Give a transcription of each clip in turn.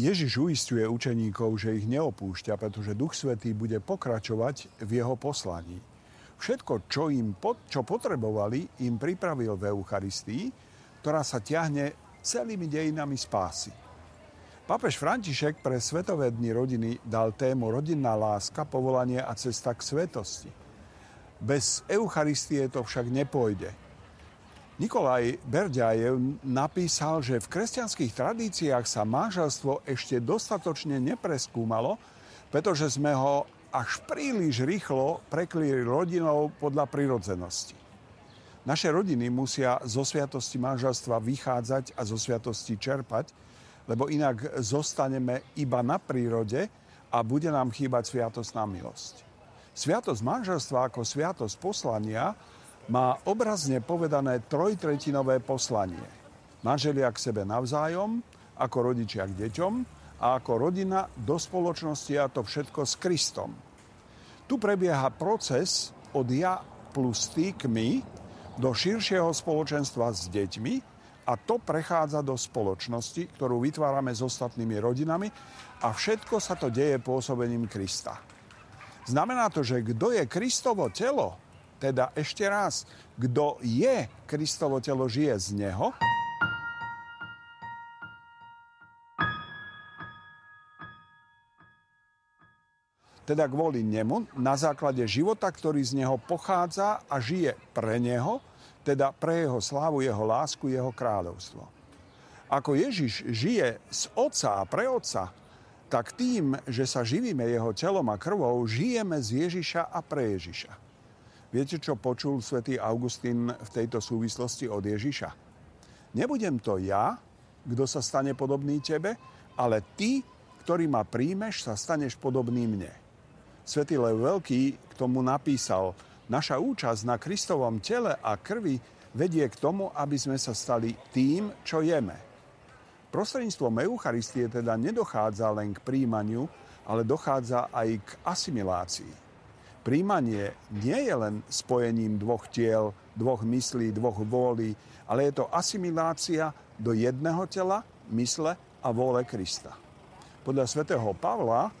Ježiš uistuje učeníkov, že ich neopúšťa, pretože Duch Svetý bude pokračovať v jeho poslaní. Všetko, čo, im, čo potrebovali, im pripravil v Eucharistii, ktorá sa ťahne celými dejinami spásy. Pápež František pre Svetové dni rodiny dal tému rodinná láska, povolanie a cesta k svetosti. Bez Eucharistie to však nepôjde. Nikolaj Berďajev napísal, že v kresťanských tradíciách sa manželstvo ešte dostatočne nepreskúmalo, pretože sme ho až príliš rýchlo prekli rodinou podľa prirodzenosti. Naše rodiny musia zo sviatosti manželstva vychádzať a zo sviatosti čerpať, lebo inak zostaneme iba na prírode a bude nám chýbať sviatosná milosť. Sviatosť manželstva ako sviatosť poslania má obrazne povedané trojtretinové poslanie. Manželia k sebe navzájom, ako rodičia k deťom a ako rodina do spoločnosti a to všetko s Kristom. Tu prebieha proces od ja plus ty k my do širšieho spoločenstva s deťmi a to prechádza do spoločnosti, ktorú vytvárame s ostatnými rodinami a všetko sa to deje pôsobením Krista. Znamená to, že kto je Kristovo telo, teda ešte raz, kto je Kristovo telo, žije z neho. Teda kvôli nemu, na základe života, ktorý z neho pochádza a žije pre neho, teda pre jeho slávu, jeho lásku, jeho kráľovstvo. Ako Ježiš žije z Otca a pre Otca, tak tým, že sa živíme jeho telom a krvou, žijeme z Ježiša a pre Ježiša. Viete, čo počul svätý Augustín v tejto súvislosti od Ježiša? Nebudem to ja, kto sa stane podobný tebe, ale ty, ktorý ma príjmeš, sa staneš podobný mne. Svetý Lev Veľký k tomu napísal, naša účasť na Kristovom tele a krvi vedie k tomu, aby sme sa stali tým, čo jeme. Prostredníctvom Eucharistie teda nedochádza len k príjmaniu, ale dochádza aj k asimilácii. Príjmanie nie je len spojením dvoch tiel, dvoch myslí, dvoch vôlí, ale je to asimilácia do jedného tela, mysle a vôle Krista. Podľa svätého Pavla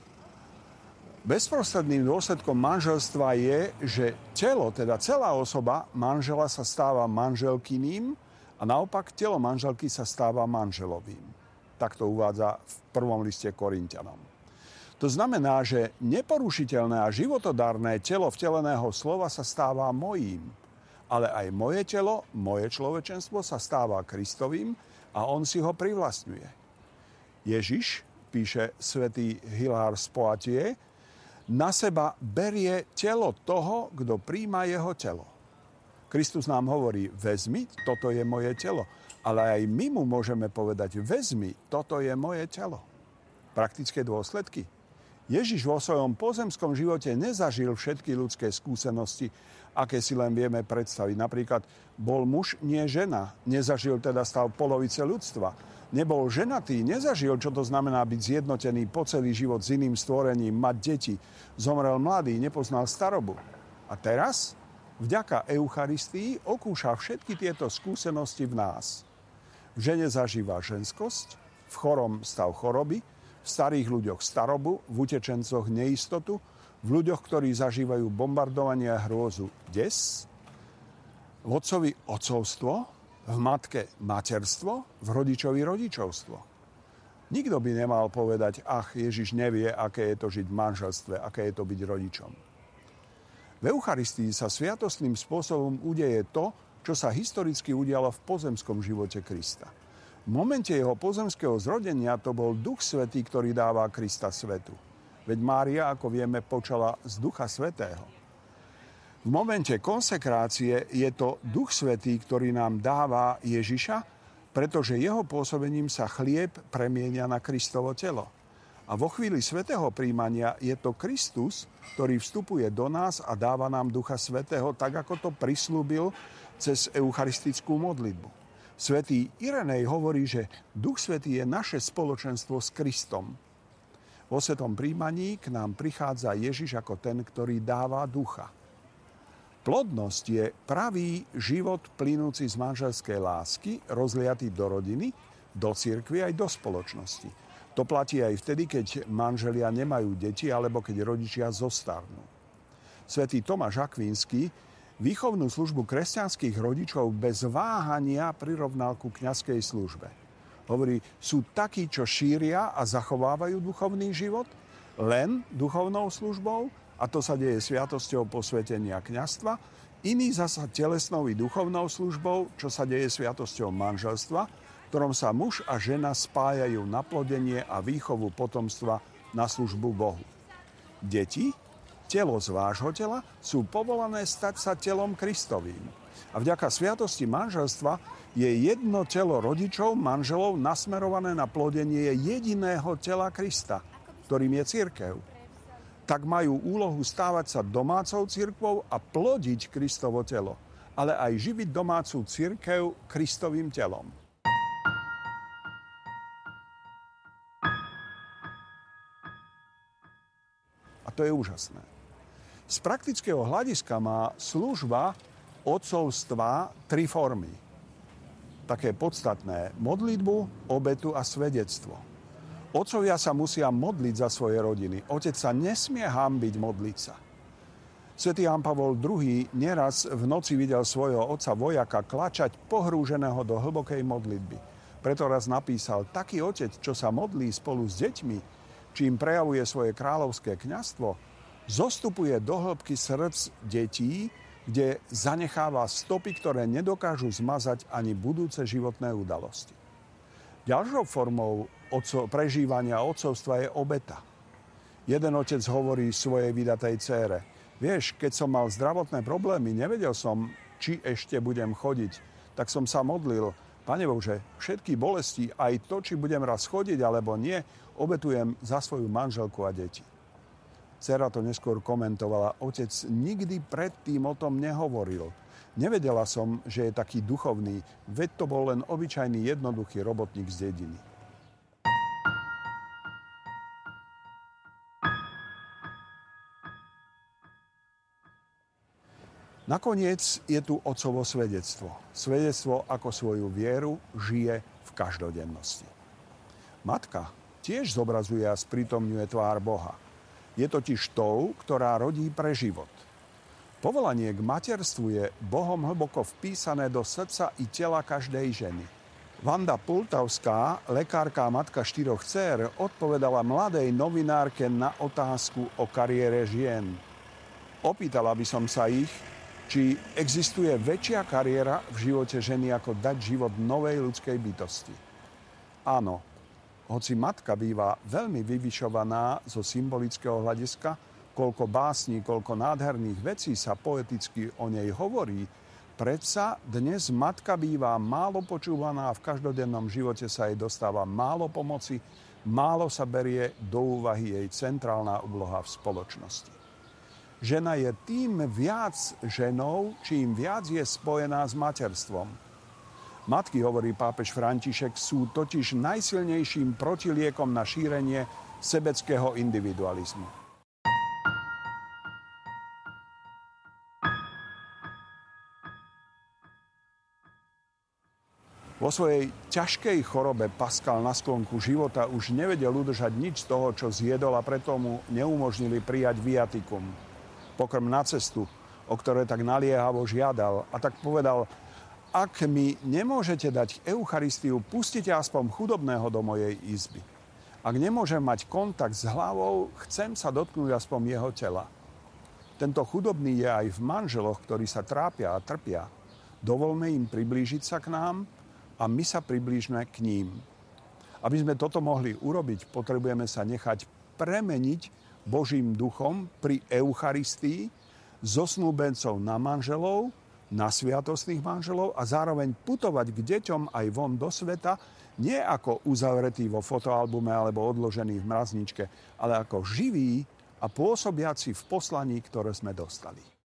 bezprostredným dôsledkom manželstva je, že telo, teda celá osoba manžela sa stáva manželkyným a naopak telo manželky sa stáva manželovým. Tak to uvádza v prvom liste Korintianom. To znamená, že neporušiteľné a životodárne telo vteleného slova sa stáva mojím. Ale aj moje telo, moje človečenstvo sa stáva Kristovým a on si ho privlastňuje. Ježiš, píše svätý Hilár z Poatie, na seba berie telo toho, kto príjma jeho telo. Kristus nám hovorí, vezmi, toto je moje telo. Ale aj my mu môžeme povedať, vezmi, toto je moje telo. Praktické dôsledky Ježiš vo svojom pozemskom živote nezažil všetky ľudské skúsenosti, aké si len vieme predstaviť. Napríklad bol muž, nie žena. Nezažil teda stav polovice ľudstva. Nebol ženatý, nezažil, čo to znamená byť zjednotený po celý život s iným stvorením, mať deti. Zomrel mladý, nepoznal starobu. A teraz, vďaka Eucharistii, okúša všetky tieto skúsenosti v nás. V žene zažíva ženskosť, v chorom stav choroby, v starých ľuďoch starobu, v utečencoch neistotu, v ľuďoch, ktorí zažívajú bombardovanie a hrôzu des, v otcovi otcovstvo, v matke materstvo, v rodičovi rodičovstvo. Nikto by nemal povedať, ach, Ježiš nevie, aké je to žiť v manželstve, aké je to byť rodičom. V Eucharistii sa sviatostným spôsobom udeje to, čo sa historicky udialo v pozemskom živote Krista – v momente jeho pozemského zrodenia to bol Duch Svetý, ktorý dáva Krista svetu. Veď Mária, ako vieme, počala z Ducha Svetého. V momente konsekrácie je to Duch Svetý, ktorý nám dáva Ježiša, pretože jeho pôsobením sa chlieb premienia na Kristovo telo. A vo chvíli svetého príjmania je to Kristus, ktorý vstupuje do nás a dáva nám Ducha Svetého, tak ako to prislúbil cez eucharistickú modlitbu. Svetý Irenej hovorí, že Duch Svetý je naše spoločenstvo s Kristom. Vo svetom príjmaní k nám prichádza Ježiš ako ten, ktorý dáva ducha. Plodnosť je pravý život plynúci z manželskej lásky, rozliatý do rodiny, do cirkvi aj do spoločnosti. To platí aj vtedy, keď manželia nemajú deti alebo keď rodičia zostarnú. Svetý Tomáš Akvínsky výchovnú službu kresťanských rodičov bez váhania prirovnal ku kňazskej službe. Hovorí, sú takí, čo šíria a zachovávajú duchovný život len duchovnou službou, a to sa deje sviatosťou posvetenia kňastva, iný zasa telesnou i duchovnou službou, čo sa deje sviatosťou manželstva, ktorom sa muž a žena spájajú na plodenie a výchovu potomstva na službu Bohu. Deti, telo z vášho tela, sú povolané stať sa telom Kristovým. A vďaka sviatosti manželstva je jedno telo rodičov, manželov nasmerované na plodenie jediného tela Krista, ktorým je církev. Tak majú úlohu stávať sa domácou církvou a plodiť Kristovo telo, ale aj živiť domácu církev Kristovým telom. A to je úžasné. Z praktického hľadiska má služba odcovstva tri formy. Také podstatné. Modlitbu, obetu a svedectvo. Otcovia sa musia modliť za svoje rodiny. Otec sa nesmie hambiť modliť sa. Svetý Ján Pavol II neraz v noci videl svojho otca vojaka klačať pohrúženého do hlbokej modlitby. Preto raz napísal, taký otec, čo sa modlí spolu s deťmi, čím prejavuje svoje kráľovské kňastvo, zostupuje do hĺbky srdc detí, kde zanecháva stopy, ktoré nedokážu zmazať ani budúce životné udalosti. Ďalšou formou prežívania otcovstva je obeta. Jeden otec hovorí svojej vydatej cére, vieš, keď som mal zdravotné problémy, nevedel som, či ešte budem chodiť, tak som sa modlil, Pane Bože, všetky bolesti, aj to, či budem raz chodiť alebo nie, obetujem za svoju manželku a deti. Cera to neskôr komentovala. Otec nikdy predtým o tom nehovoril. Nevedela som, že je taký duchovný, veď to bol len obyčajný jednoduchý robotník z dediny. Nakoniec je tu otcovo svedectvo. Svedectvo, ako svoju vieru žije v každodennosti. Matka tiež zobrazuje a sprítomňuje tvár Boha. Je totiž tou, ktorá rodí pre život. Povolanie k materstvu je Bohom hlboko vpísané do srdca i tela každej ženy. Vanda Pultavská, lekárka a matka štyroch dcer, odpovedala mladej novinárke na otázku o kariére žien. Opýtala by som sa ich, či existuje väčšia kariéra v živote ženy, ako dať život novej ľudskej bytosti. Áno, hoci matka býva veľmi vyvyšovaná zo symbolického hľadiska, koľko básní, koľko nádherných vecí sa poeticky o nej hovorí, predsa dnes matka býva málo počúvaná a v každodennom živote sa jej dostáva málo pomoci, málo sa berie do úvahy jej centrálna úloha v spoločnosti. Žena je tým viac ženou, čím viac je spojená s materstvom. Matky, hovorí pápež František, sú totiž najsilnejším protiliekom na šírenie sebeckého individualizmu. Vo svojej ťažkej chorobe Pascal na sklonku života už nevedel udržať nič z toho, čo zjedol a preto mu neumožnili prijať viatikum pokrm na cestu, o ktoré tak naliehavo žiadal. A tak povedal, ak mi nemôžete dať Eucharistiu, pustite aspoň chudobného do mojej izby. Ak nemôžem mať kontakt s hlavou, chcem sa dotknúť aspoň jeho tela. Tento chudobný je aj v manželoch, ktorí sa trápia a trpia. Dovolme im priblížiť sa k nám a my sa priblížme k ním. Aby sme toto mohli urobiť, potrebujeme sa nechať premeniť Božím duchom pri Eucharistii zo snúbencov na manželov, na sviatostných manželov a zároveň putovať k deťom aj von do sveta, nie ako uzavretý vo fotoalbume alebo odložený v mrazničke, ale ako živý a pôsobiaci v poslaní, ktoré sme dostali.